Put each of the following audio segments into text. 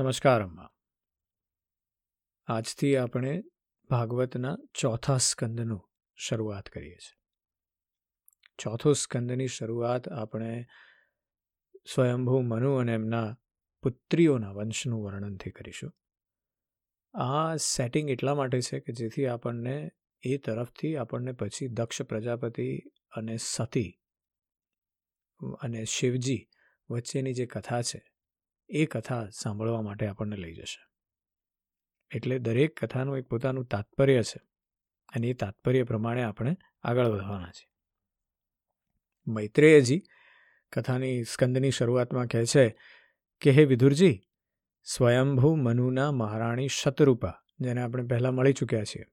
નમસ્કાર, અમ્મા. આજથી આપણે ભાગવતના ચોથા સ્કંદનું શરૂઆત કરીએ છીએ. ચોથો સ્કંદની શરૂઆત આપણે સ્વયંભૂ મનુ અને એમના પુત્રીઓના વંશનું વર્ણનથી કરીશું. આ સેટિંગ એટલા માટે છે કે જેથી આપણને એ તરફથી આપણને પછી દક્ષ પ્રજાપતિ અને સતી અને શિવજી વચ્ચેની જે કથા છે એ કથા સાંભળવા માટે આપણને લઈ જશે. એટલે દરેક કથાનું એક પોતાનું તાત્પર્ય છે અને એ તાત્પર્ય પ્રમાણે આપણે આગળ વધવાના છે મૈત્રેયજી કથાની સ્કંદની શરૂઆતમાં કહે છે કે, હે વિધુરજી, સ્વયંભૂ મનુના મહારાણી શતરૂપા, જેને આપણે પહેલાં મળી ચૂક્યા છીએ,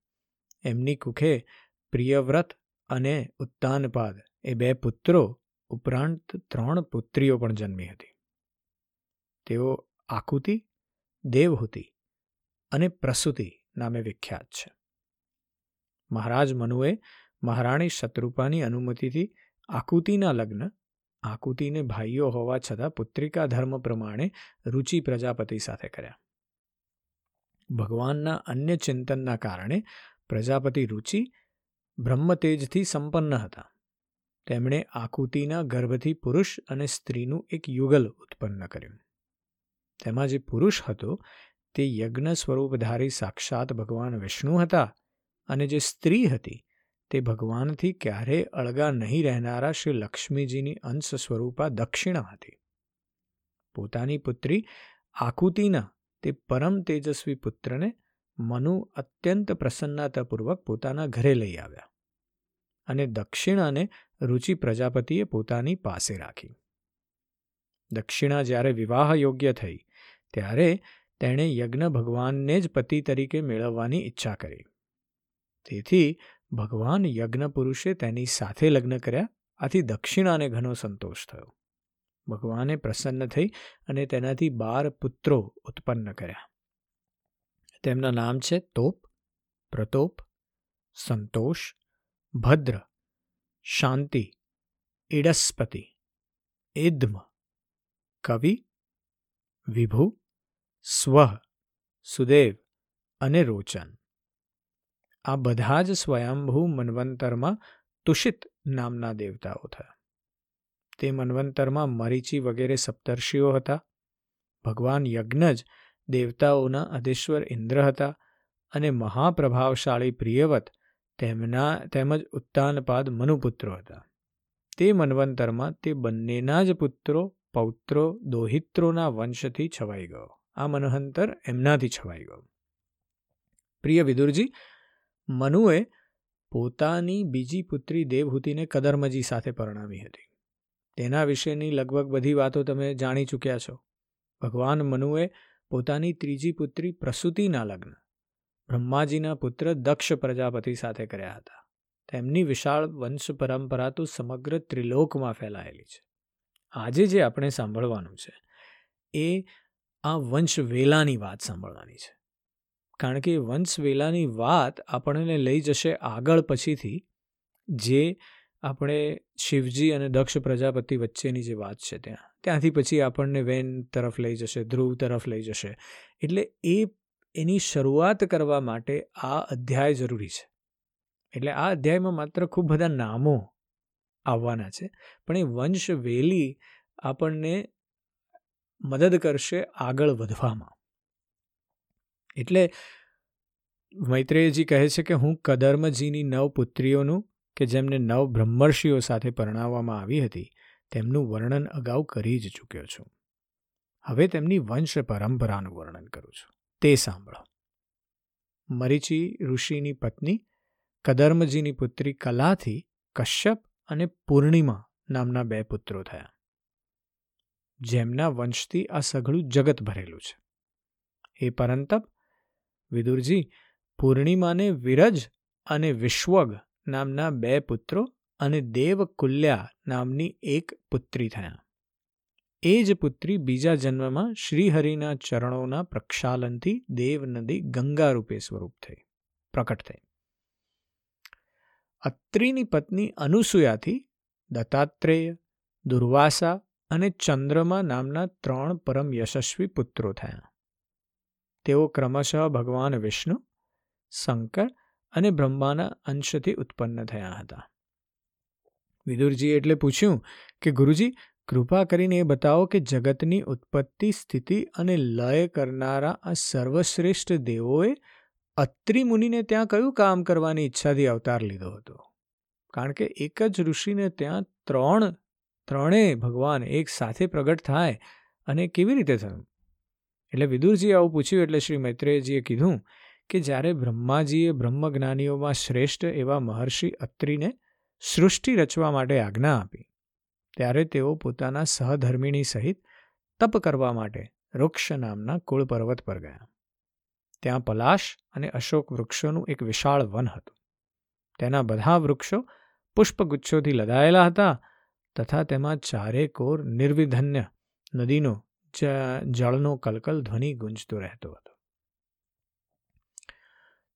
એમની કુખે પ્રિયવ્રત અને ઉત્તાનપાદ એ બે પુત્રો ઉપરાંત ત્રણ પુત્રીઓ પણ જન્મી હતી. તેઓ આકુતિ દેવહૂતિ અને પ્રસૂતિ નામે વિખ્યાત છે. મહારાજ મનુએ મહારાણી શત્રુપાની અનુમતિથી આકુતિના લગ્ન, આકુતિને ભાઈઓ હોવા છતાં પુત્રિકા ધર્મ પ્રમાણે રુચિ પ્રજાપતિ સાથે કર્યા. ભગવાનના અન્ય ચિંતનના કારણે પ્રજાપતિ રુચિ બ્રહ્મતેજથી સંપન્ન હતા. તેમણે આકુતિના ગર્ભથી પુરુષ અને સ્ત્રીનું એક યુગલ ઉત્પન્ન કર્યું. તેમાં જે પુરુષ હતો, તે યજ્ઞ સ્વરૂપધારી સાક્ષાત ભગવાન વિષ્ણુ હતા અને જે સ્ત્રી હતી, તે ભગવાનથી ક્યારેય અળગા નહીં રહેનારા શ્રી લક્ષ્મીજીની અંશ સ્વરૂપા દક્ષિણા હતી. પોતાની પુત્રી આકુતિના, તે પરમ તેજસ્વી પુત્રને મનુ અત્યંત પ્રસન્નતાપૂર્વક પોતાના ઘરે લઈ આવ્યા અને દક્ષિણાને રુચિ પ્રજાપતિએ પોતાની પાસે રાખી. દક્ષિણા જ્યારે વિવાહ યોગ્ય થઈ ત્યારે તેણે યજ્ઞ ભગવાનને જ પતિ તરીકે મેળવવાની ઈચ્છા કરી. તેથી ભગવાન યજ્ઞ પુરુષે તેની સાથે લગ્ન કર્યા, આથી દક્ષિણાને ઘણો સંતોષ થયો. ભગવાને પ્રસન્ન થઈ અને તેનાથી બાર પુત્રો ઉત્પન્ન કર્યા. તેમના નામ છે તોપ, પ્રતોપ, સંતોષ, ભદ્ર, શાંતિ ઇડસ્પતિ ઇદ્મ કવિ, વિભુ સ્વ, સુદેવ અને રોચન. આ બધા જ સ્વયંભૂ મન્વંતરમાં તુષિત નામના દેવતાઓ થયા. તે મન્વંતરમાં મરીચી વગેરે સપ્તર્ષિઓ હતા. ભગવાન યજ્ઞ જ દેવતાઓના અધેશ્વર ઇન્દ્ર હતા અને મહાપ્રભાવશાળી પ્રિયવત તેમના તેમજ ઉત્તાનપાદ મનુપુત્રો હતા. તે મન્વંતરમાં તે બંનેના જ પુત્રો, પૌત્રો, દોહિત્રોના વંશથી છવાઈ ગયો. આ મનહંતર એમનાથી છવાઈ ગયો. પ્રિય વિદુરજી, મનુએ પોતાની બીજી પુત્રી દેવહૂતિને કદર્મજી સાથે પરણાવી હતી. તેના વિશેની લગભગ બધી વાતો તમે જાણી ચૂક્યા છો. ભગવાન મનુએ પોતાની ત્રીજી પુત્રી પ્રસૂતિના લગ્ન, બ્રહ્માજીના પુત્ર દક્ષ પ્રજાપતિ સાથે કર્યા હતા. તેમની વિશાળ વંશ પરંપરા તો સમગ્ર ત્રિલોકમાં ફેલાયેલી છે. આજે જે આપણે સાંભળવાનું છે, એ આ વંશવેલાની વાત સાંભળવાની છે. કારણ કે વંશવેલાની વાત આપણને લઈ જશે આગળ પછીથી, જે આપણે શિવજી અને દક્ષ પ્રજાપતિ વચ્ચેની જે વાત છે ત્યાં. ત્યાંથી પછી આપણને વેન તરફ લઈ જશે, ધ્રુવ તરફ લઈ જશે. એટલે એ, એની શરૂઆત કરવા માટે આ અધ્યાય જરૂરી છે. એટલે આ અધ્યાયમાં માત્ર ખૂબ બધા નામો આવવાના છે, પણ એ વંશવેલી આપણને મદદ કરશે આગળ વધવામાં. એટલે મૈત્રેયજી કહે છે કે હું કદર્મજીની નવ પુત્રીઓનું કે જેમને નવ બ્રહ્મર્ષિઓ સાથે પરણાવવામાં આવી હતી, તેમનું વર્ણન અગાઉ કરી જ ચૂક્યો છું. હવે તેમની વંશ પરંપરાનું વર્ણન કરું છું. તે સાંભળો. મરીચી ઋષિની પત્ની, કદર્મજીની પુત્રી કલાથી કશ્યપ અને પૂર્ણિમા નામના બે પુત્રો થયા. જેમના વંશથી આ સઘળું જગત ભરેલું છે. એ પરંતપ, વિદુરજી, પૂર્ણિમાને વિરજ અને વિશ્વગ નામના બે પુત્રો અને દેવકુલ્યા નામની એક પુત્રી થયા. એ જ પુત્રી બીજા જન્મમાં શ્રીહરિના ચરણોના પ્રક્ષાલનથી દેવ નદી ગંગા રૂપે સ્વરૂપ થઈ, પ્રકટ થઈ. અત્રિની પત્ની અનુસૂયાથી દત્તાત્રેય, દુર્વાસા અને ચંદ્રમા નામના ત્રણ પરમ યશસ્વી પુત્રો થયા. તેઓ ક્રમશઃ ભગવાન વિષ્ણુ, શંકર અને બ્રહ્માના અંશથી ઉત્પન્ન થયા હતા. વિદુરજી એટલે પૂછ્યું કે, ગુરુજી, કૃપા કરીને એ બતાવો કે જગતની ઉત્પત્તિ, સ્થિતિ અને લય કરનારા આ સર્વશ્રેષ્ઠ દેવોએ અત્રિ મુનિને ત્યાં કયું કામ કરવાની ઈચ્છાથી અવતાર લીધો હતો? કારણ કે એક જ ઋષિને ત્યાં ત્રણ ત્રણેય ભગવાન એક સાથે પ્રગટ થાય અને કેવી રીતે થયું? એટલે વિદુરજીએ આવું પૂછ્યું એટલે શ્રી મૈત્રેયજીએ કીધું કે જ્યારે બ્રહ્માજીએ બ્રહ્મજ્ઞાનીઓમાં શ્રેષ્ઠ એવા મહર્ષિ અત્રિને સૃષ્ટિ રચવા માટે આજ્ઞા આપી, ત્યારે તેઓ પોતાના સહધર્મિણી સહિત તપ કરવા માટે વૃક્ષ નામના કુળ પર્વત પર ગયા. ત્યાં પલાશ અને અશોક વૃક્ષોનું એક વિશાળ વન હતું. તેના બધા વૃક્ષો પુષ્પગુચ્છોથી લદાયેલા હતા તથા તેમાં ચારે કોર નિર્વિધન્ય નદીનો જળનો કલકલ ધ્વનિ ગુંજતો રહેતો હતો.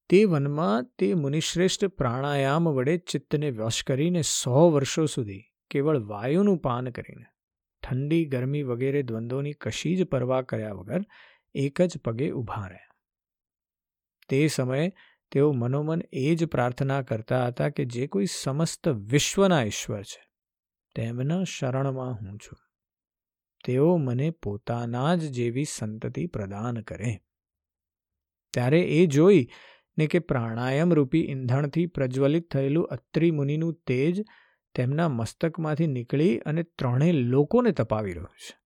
તે વનમાં તે મુનિશ્રેષ્ઠ પ્રાણાયામ વડે ચિત્તને વશ કરીને સો વર્ષો સુધી કેવળ વાયુનું પાન કરીને, ઠંડી, ગરમી વગેરે દ્વંદ્વોની કશી જ પરવા કર્યા વગર એક જ પગે ઊભા રહ્યા. તે સમયે તેઓ મનોમન એ જ પ્રાર્થના કરતા હતા કે જે કોઈ સમસ્ત વિશ્વના ઈશ્વર છે. તેમના શરણમાં હું છું. તેઓ મને પોતાના જ જેવી સંતતિ પ્રદાન કરે. ત્યારે એ જોઈ ને કે પ્રાણાયામ રૂપી ઈંધણથી પ્રજ્વલિત થયેલું અત્રિ મુનિનું તેજ તેમના મસ્તકમાંથી નીકળી અને ત્રણેય લોકોને તપાવી રહ્યું છે.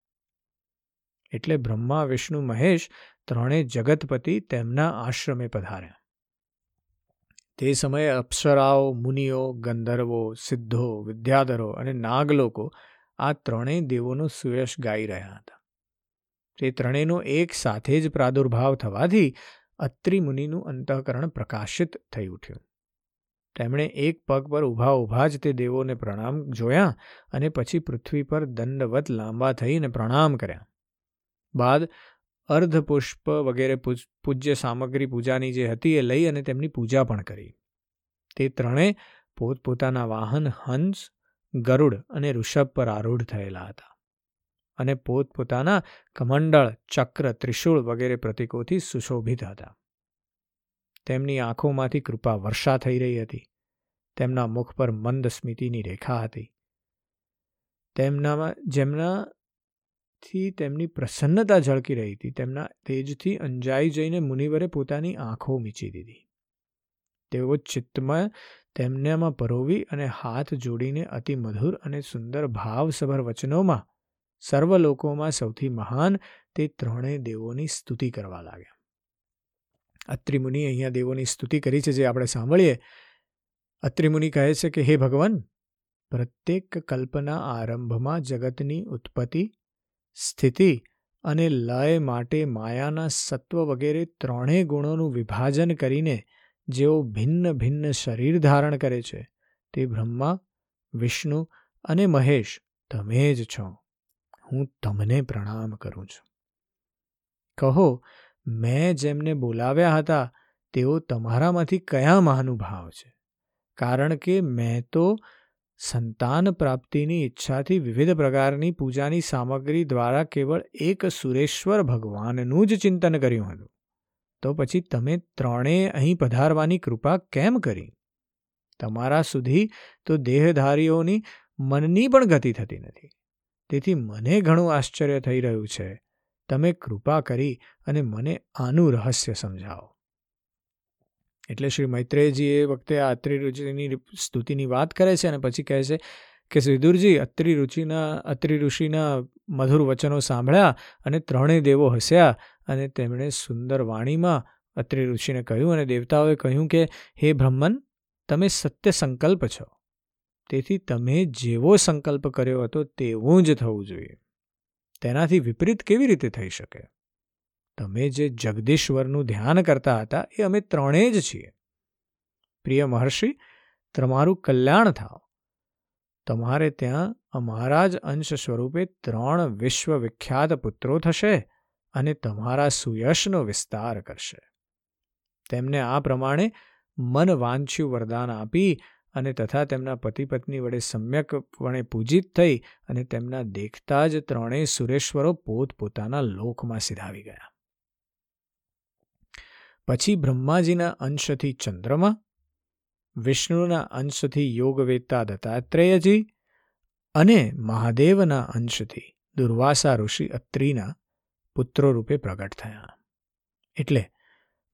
એટલે બ્રહ્મા, વિષ્ણુ, મહેશ ત્રણેય જગતપતિ તેમના આશ્રમે પધાર્યા. તે સમયે અપ્સરાઓ, મુનિઓ, ગંધર્વો, સિદ્ધો, વિદ્યાધરો અને નાગ લોકો આ ત્રણેય દેવોનો સુયશ ગાઈ રહ્યા હતા. તે ત્રણેયનો એક સાથે જ પ્રાદુર્ભાવ થવાથી અત્રિ મુનિનું અંતઃકરણ પ્રકાશિત થઈ ઉઠ્યું. તેમણે એક પગ પર ઊભા ઊભા જ તે દેવોને પ્રણામ જોયા અને પછી પૃથ્વી પર દંડવત લાંબા થઈને પ્રણામ કર્યા. બાદ અર્ધપુષ્પ વગેરે પૂજ્ય સામગ્રી પૂજાની જે હતી એ લઈ અને તેમની પૂજા પણ કરી. તે ત્રણેય પોતપોતાના વાહન હંસ, ગરુડ અને ઋષભ પર આરૂઢ થયેલા હતા અને પોતપોતાના કમંડળ, ચક્ર, ત્રિશૂળ વગેરે પ્રતીકોથી સુશોભિત હતા. તેમની આંખોમાંથી કૃપા વર્ષા થઈ રહી હતી. તેમના મુખ પર મંદ સ્મિતિની રેખા હતી. તેમનામાં જેમનાથી તેમની પ્રસન્નતા ઝળકી રહી હતી. તેમના તેજથી અંજાઈ જઈને મુનિવરે પોતાની આંખો મીચી દીધી. તેઓ ચિત્તમાં તેમનામાં પરોવી અને હાથ જોડીને અતિ મધુર અને સુંદર ભાવસભર વચનોમાં સર્વ લોકોમાં સૌથી મહાન તે ત્રણેય દેવોની સ્તુતિ કરવા લાગ્યા. અત્રિમુનિ અહીંયા દેવોની સ્તુતિ કરી છે જે આપણે સાંભળીએ. અત્રિમુનિ કહે છે કે, હે ભગવાન, પ્રત્યેક કલ્પના આરંભમાં જગતની ઉત્પત્તિ સ્થિતિ અને લય માટે માયાના સત્વ વગેરે ત્રણેય ગુણોનું વિભાજન કરીને જેઓ ભિન્ન ભિન્ન શરીર ધારણ કરે છે, તે બ્રહ્મા, વિષ્ણુ અને મહેશ, તમે જ છો. હું તમને પ્રણામ કરું છું. કહો, મેં જેમને બોલાવ્યા હતા, તેઓ તમારામાંથી કયા મહાનુભાવ છે? કારણ કે મેં તો સંતાન પ્રાપ્તિની ઈચ્છાથી વિવિધ પ્રકારની પૂજાની સામગ્રી દ્વારા કેવળ એક સુરેશ્વર ભગવાનનું જ ચિંતન કર્યું હતું. તો પછી તમે ત્રણેય અહીં પધારવાની કૃપા કેમ કરી? તમારા સુધી તો દેહધારીઓની મનની પણ ગતિ થતી નથી. તેથી મને ઘણું આશ્ચર્ય થઈ રહ્યું છે. તમે કૃપા કરી અને મને આનું રહસ્ય સમજાવો. એટલે શ્રી મૈત્રેયજી એ વખતે આ અત્રિ રુચિની સ્તુતિની વાત કરે છે અને પછી કહે છે કે શ્રીધુરજી અત્રિ રુચિના, અત્રિ ઋષિના મધુર વચનો સાંભળ્યા અને ત્રણેય દેવો હસ્યા અને તેમણે સુંદર વાણીમાં અત્રિ ઋષિને કહ્યું અને દેવતાઓએ કહ્યું કે, હે બ્રહ્મન, તમે સત્ય સંકલ્પ છો. તેથી તમે જેવો સંકલ્પ કર્યો હતો તેવું જ થવું જોઈએ. તેનાથી વિપરીત કેવી રીતે થઈ શકે? તમે જે જગદીશ્વરનું ધ્યાન કરતા હતા એ અમે ત્રણેય જ છીએ. પ્રિય મહર્ષિ, તમારું કલ્યાણ થાવ. તમારે ત્યાં અમારા જ અંશ સ્વરૂપે ત્રણ વિશ્વવિખ્યાત પુત્રો થશે અને તમારા સુયશનો વિસ્તાર કરશે. તેમને આ પ્રમાણે મન વાંછ્યું વરદાન આપી અને તથા તેમના પતિ પત્ની વડે સમ્યકપણે પૂજિત થઈ અને તેમના દેખતા જ ત્રણેય સુરેશ્વરો પોતપોતાના લોકમાં સિધાવી ગયા. પછી બ્રહ્માજીના અંશથી ચંદ્રમા, વિષ્ણુના અંશથી યોગવેત્તા દત્તાત્રેયજી અને મહાદેવના અંશથી દુર્વાસા ઋષિ અત્રિના પુત્રો રૂપે પ્રગટ થયા. એટલે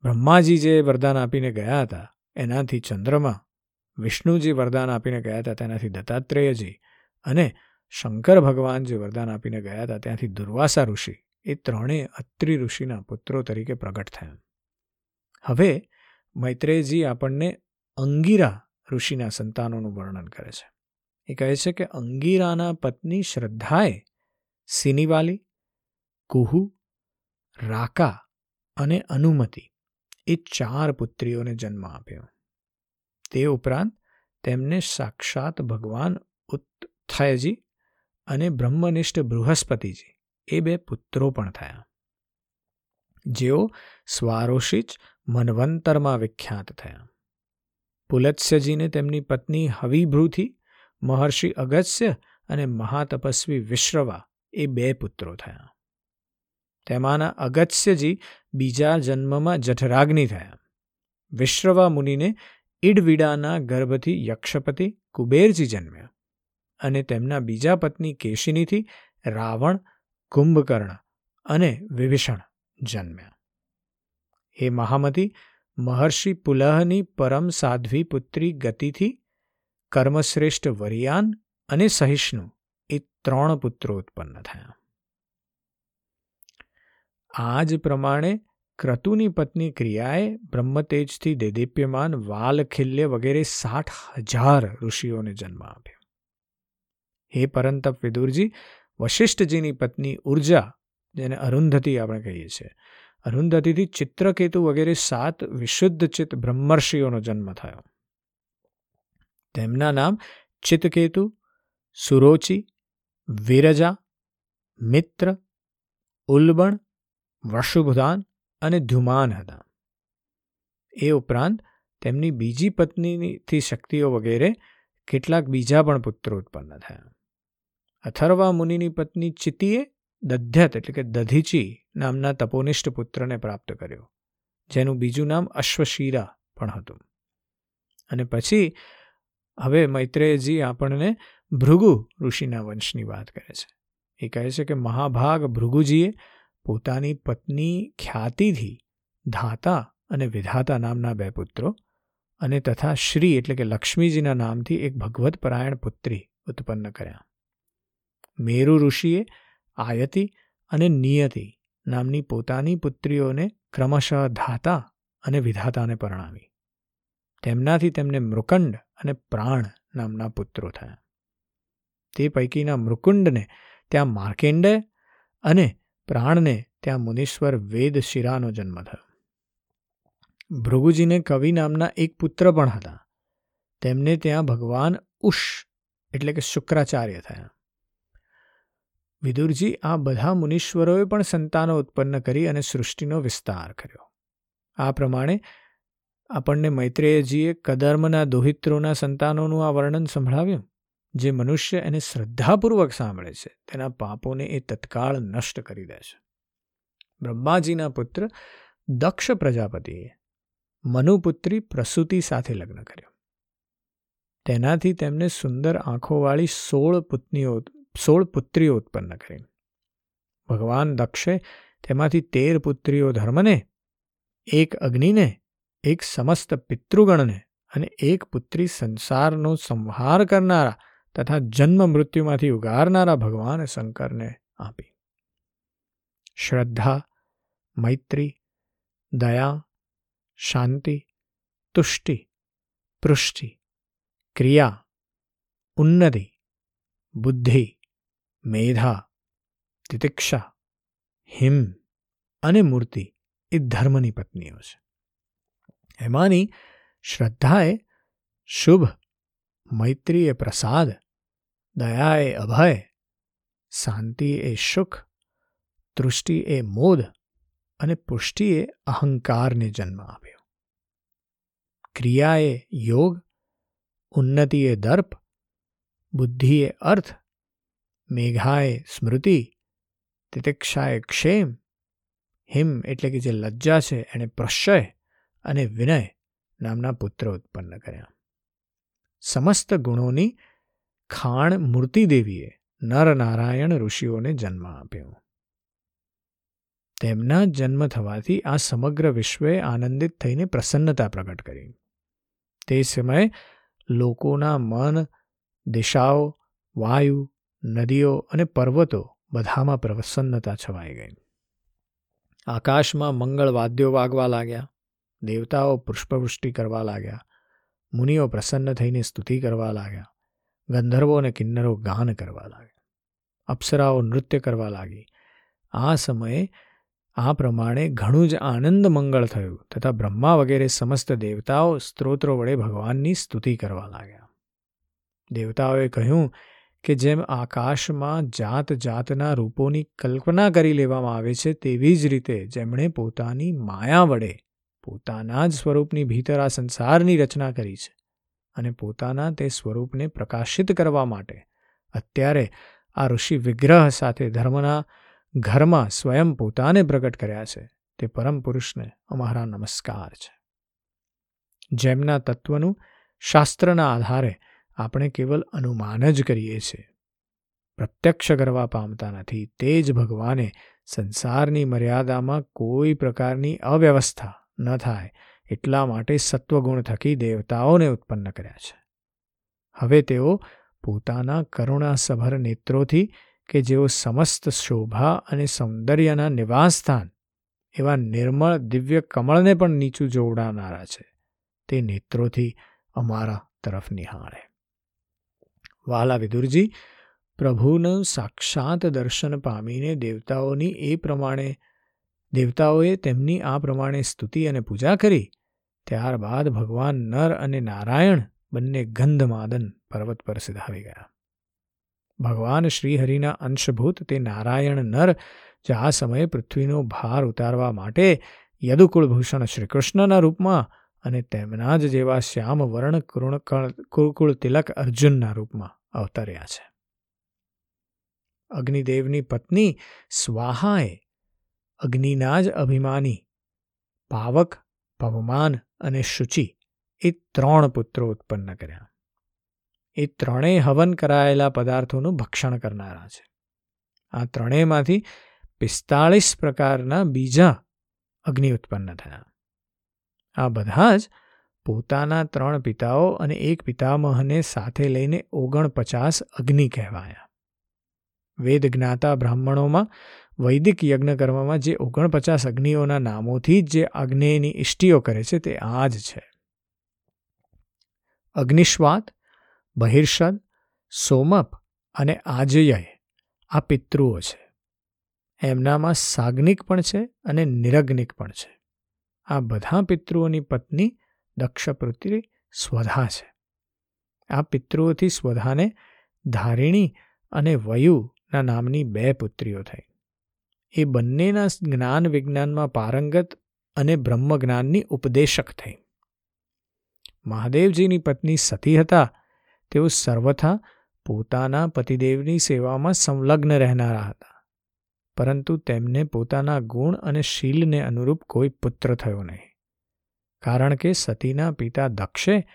બ્રહ્માજી જે વરદાન આપીને ગયા હતા, એનાથી ચંદ્રમા, વિષ્ણુજી વરદાન આપીને ગયા હતા, તેનાથી દત્તાત્રેયજી અને શંકર ભગવાન જે વરદાન આપીને ગયા હતા, ત્યાંથી દુર્વાસા ઋષિ, એ ત્રણેય અત્રિ ઋષિના પુત્રો તરીકે પ્રગટ થયા. હવે મૈત્રેયજી આપણને અંગીરા ઋષિના સંતાનોનું વર્ણન કરે છે. એ કહે છે કે અંગીરાના પત્ની શ્રદ્ધાએ સિનિવાલી, કુહુ, રાકા અને અનુમતિ એ ચાર પુત્રીઓને જન્મ આપ્યો. તે ઉપરાંત તેમને સાક્ષાત ભગવાન ઉત્થયજી અને બ્રહ્મનિષ્ઠ બૃહસ્પતિજી એ બે પુત્રો પણ થયા. જેઓ સ્વારોષિચ મનવંતરમાં વિખ્યાત થયા. પુલત્સ્યજીને તેમની પત્ની હવિભ્રુથી મહર્ષિ અગસ્ય અને મહાતપસ્વી વિશ્રવા એ બે પુત્રો થયા. તેમાંના અગત્સ્યજી બીજા જન્મમાં જઠરાગ્નિ થયા. વિશ્રવા મુનિને ઈડવીડાના ગર્ભથી યક્ષપતિ કુબેરજી જન્મ્યા અને તેમના બીજા પત્ની કેશિનીથી રાવણ, કુંભકર્ણ અને વિભીષણ જન્મ્યા. હે મહામતી, મહર્ષિ પુલહની પરમ સાધ્વી પુત્રી ગતિથી કર્મશ્રેષ્ઠ વરિયાન અને સહિષ્ણુ એ ત્રણ પુત્રો ઉત્પન્ન થયા. આ જ પ્રમાણે ક્રતુની પત્ની ક્રિયાએ બ્રહ્મતેજથી દેદીપ્યમાન વાલખિલ્ય વગેરે સાઠ હજાર ઋષિઓને જન્મ આપ્યો. હે પરંતપ વિદુરજી, વશિષ્ઠજીની પત્ની ઊર્જા, જેને અરુંધતી આપણે કહીએ છીએ અરુંધતીથી ચિત્રકેતુ વગેરે સાત વિશુદ્ધ ચિત્ત બ્રહ્મર્ષિઓનો જન્મ થયો. તેમના નામ ચિત્તકેતુ, સુરોચિ, વિરજા, મિત્ર, ઉલ્બણ વશુભદાન અને ધુમાન હતા. એ ઉપરાંત તેમની બીજી પત્નીથી શક્તિઓ વગેરે કેટલાક બીજા પણ પુત્રો ઉત્પન્ન થયા. અથર્વા મુનિની પત્ની ચિતિએ દધ્યત એટલે કે દધીચી નામના તપોનિષ્ઠ પુત્રને પ્રાપ્ત કર્યો, જેનું બીજું નામ અશ્વશીરા પણ હતું. અને પછી હવે મૈત્રેયજી આપણને ભૃગુ ઋષિના વંશની વાત કરે છે. એ કહે છે કે મહાભાગ ભૃગુજીએ પોતાની પત્ની ખ્યાતિથી ધાતા અને વિધાતા નામના બે પુત્રો અને તથા શ્રી એટલે કે લક્ષ્મીજીના નામથી એક ભગવત પરાયણ પુત્રી ઉત્પન્ન કર્યા. મેરુ ઋષિએ આયતિ અને નિયતિ નામની પોતાની પુત્રીઓને ક્રમશઃ ધાતા અને વિધાતાને પરણાવી. તેમનાથી તેમને મૃકંડ અને પ્રાણ નામના પુત્રો થયા. તે પૈકીના મૃકુંડને ત્યાં માર્કેન્ડે અને પ્રાણને ત્યાં મુનીશ્વર વેદ શિરાનો જન્મ થયો. ભૃગુજીને કવિ નામના એક પુત્ર પણ હતા. તેમને ત્યાં ભગવાન ઉષ એટલે કે શુક્રાચાર્ય થયા. વિદુરજી આ બધા મુનીશ્વરોએ પણ સંતાનો ઉત્પન્ન કરી અને સૃષ્ટિનો વિસ્તાર કર્યો. આ પ્રમાણે આપણને મૈત્રેયજીએ કદર્મના દોહિત્રોના સંતાનોનું આ વર્ણન સંભળાવ્યું, જે મનુષ્ય એને શ્રદ્ધાપૂર્વક સાંભળે છે, તેના પાપોને એ તત્કાળ નષ્ટ કરી દે છે. બ્રહ્માજીના પુત્ર દક્ષ પ્રજાપતિએ મનુપુત્રી પ્રસૂતિ સાથે લગ્ન કર્યું. તેનાથી તેમને સુંદર આંખોવાળી સોળ પુત્નીઓ સોળ પુત્રીઓ ઉત્પન્ન કરી. ભગવાન દક્ષે તેમાંથી તેર પુત્રીઓ ધર્મને, એક અગ્નિને, એક સમસ્ત પિતૃગણને અને એક પુત્રી સંસારનો સંહાર કરનારા તથા જન્મ મૃત્યુમાંથી ઉગારનારા ભગવાન શંકરને આપી. શ્રદ્ધા, મૈત્રી, દયા, શાંતિ, તુષ્ટિ, પૃષ્ટિ, ક્રિયા, ઉન્નતિ, બુદ્ધિ મેધા, તિતિક્ષા, હિમ અને મૂર્તિ એ ધર્મની પત્નીઓ છે. એમાંની શ્રદ્ધાએ શુભ, મૈત્રીએ પ્રસાદ, દયાએ અભય શાંતિ એ સુખ તૃષ્ટિ એ મોદ અને પુષ્ટિએ અહંકારને જન્મ આપ્યો. ક્રિયાએ યોગ, ઉન્નતિએ દર્પ, બુદ્ધિએ અર્થ મેઘાએ સ્મૃતિ તિતિક્ષાએ ક્ષેમ, હિમ એટલે કે જે લજ્જા છે એણે પ્રશય અને વિનય નામના પુત્ર ઉત્પન્ન કર્યા. સમસ્ત ગુણોની ખાણ મૂર્તિદેવીએ નરનારાયણ ઋષિઓને જન્મ આપ્યો. તેમના જન્મ થવાથી આ સમગ્ર વિશ્વે આનંદિત થઈને પ્રસન્નતા પ્રગટ કરી. તે સમયે લોકોના મન, દિશાઓ, વાયુ નદીઓ અને પર્વતો બધામાં પ્રસન્નતા છવાઈ ગઈ. આકાશમાં મંગળ વાદ્યો વાગવા લાગ્યા, દેવતાઓ પુષ્પવૃષ્ટિ કરવા લાગ્યા, મુનિઓ પ્રસન્ન થઈને સ્તુતિ કરવા લાગ્યા, ગંધર્વો અને કિન્નરો ગાન કરવા લાગ્યા, અપ્સરાઓ નૃત્ય કરવા લાગી. આ સમયે આ પ્રમાણે ઘણું જ આનંદ મંગળ થયું તથા બ્રહ્મા વગેરે સમસ્ત દેવતાઓ સ્ત્રોત્રો વડે ભગવાનની સ્તુતિ કરવા લાગ્યા. દેવતાઓએ કહ્યું કે જેમ આકાશમાં જાત જાતના રૂપોની કલ્પના કરી લેવામાં આવે છે, તેવી જ રીતે જેમણે પોતાની માયા વડે પોતાના જ સ્વરૂપની ભીતર આ સંસારની રચના કરી છે અને પોતાના તે સ્વરૂપને પ્રકાશિત કરવા માટે અત્યારે આ ઋષિ વિગ્રહ સાથે ધર્મના ઘરમાં સ્વયં પોતાને પ્રગટ કર્યા છે. તે પરમ પુરુષને અમારા નમસ્કાર છે. જેમના તત્વનું શાસ્ત્રના આધારે આપણે કેવલ અનુમાન જ કરીએ છીએ. પ્રત્યક્ષ કરવા પામતા નથી, તે જ ભગવાને સંસારની મર્યાદામાં કોઈ પ્રકારની અવ્યવસ્થા ન થાય, એટલા માટે સત્વગુણ થકી દેવતાઓને ઉત્પન્ન કર્યા છે. હવે તેઓ પોતાના કરુણાસભર નેત્રોથી કે જેઓ સમસ્ત શોભા અને સૌંદર્યના નિવાસસ્થાન એવા નિર્મળ દિવ્ય કમળને પણ નીચું જોવડાનારા છે. તે નેત્રોથી અમારા તરફ નિહાળે. વાલા વિદુરજી પ્રભુનું સાક્ષાત દર્શન પામીને દેવતાઓની એ પ્રમાણે, દેવતાઓએ તેમની આ પ્રમાણે સ્તુતિ અને પૂજા કરી, ત્યારબાદ ભગવાન નર અને નારાયણ બંને ગંધમાદન પર્વત પર સિધાવી ગયા. ભગવાન શ્રીહરિના અંશભૂત તે નારાયણ નર જે આ સમયે પૃથ્વીનો ભાર ઉતારવા માટે યદુકુળભૂષણ શ્રીકૃષ્ણના રૂપમાં અને તેમના જ જેવા શ્યામ વર્ણ કુરુકુળ તિલક અર્જુનના રૂપમાં અવતર્યા છે. અગ્નિદેવની પત્ની સ્વાહાએ અગ્નિના જ અભિમાની, પાવક પવમાન અને શુચિ એ ત્રણ પુત્રો ઉત્પન્ન કર્યા. એ ત્રણેય હવન કરાયેલા પદાર્થોનું ભક્ષણ કરનારા છે. આ ત્રણેયમાંથી પિસ્તાળીસ પ્રકારના બીજા અગ્નિ ઉત્પન્ન થયા. આ બધા જ પોતાના ત્રણ પિતાઓ અને એક પિતામહને સાથે લઈને ઓગણપચાસ અગ્નિ કહેવાયા. વેદ જ્ઞાતા બ્રાહ્મણોમાં વૈદિક યજ્ઞ કર્મમાં જે ઓગણપચાસ અગ્નિઓના નામોથી જ જે અગ્નેયની ઇષ્ટિઓ કરે છે તે આ જ છે. અગ્નિશ્વાત, બહિર્ષદ, સોમપ અને આજય આ પિતૃઓ છે. એમનામાં સાગ્નિક પણ છે અને નિરગ્નિક પણ છે. આ બધા પિતૃઓની પત્ની દક્ષપુત્રી સ્વધા છે. આ પિતૃઓથી સ્વધાને ધારિણી અને વયુના નામની બે પુત્રીઓ થઈ. એ બંનેના જ્ઞાન વિજ્ઞાનમાં પારંગત અને બ્રહ્મજ્ઞાનની ઉપદેશક થઈ. મહાદેવજીની પત્ની સતી હતા, તેઓ સર્વથા પોતાના પતિદેવની સેવામાં સંલગ્ન રહેનારા હતા. પરંતુ તેમને પોતાના ગુણ અને શીલને અનુરૂપ કોઈ પુત્ર થયો નહીં. કારણ કે સતીના પિતા દક્ષે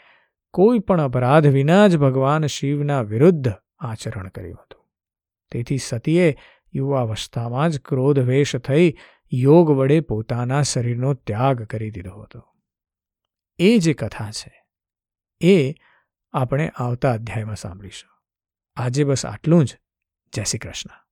કોઈ પણ અપરાધ વિના જ ભગવાન શિવના વિરુદ્ધ આચરણ કર્યું હતું. તેથી સતીએ યુવાવસ્થામાં જ ક્રોધવેશ થઈ યોગ વડે પોતાના શરીરનો ત્યાગ કરી દીધો હતો. એ જે કથા છે, એ આપણે આવતા અધ્યાયમાં સાંભળીશું. આજે બસ આટલું જ. જય શ્રી કૃષ્ણ.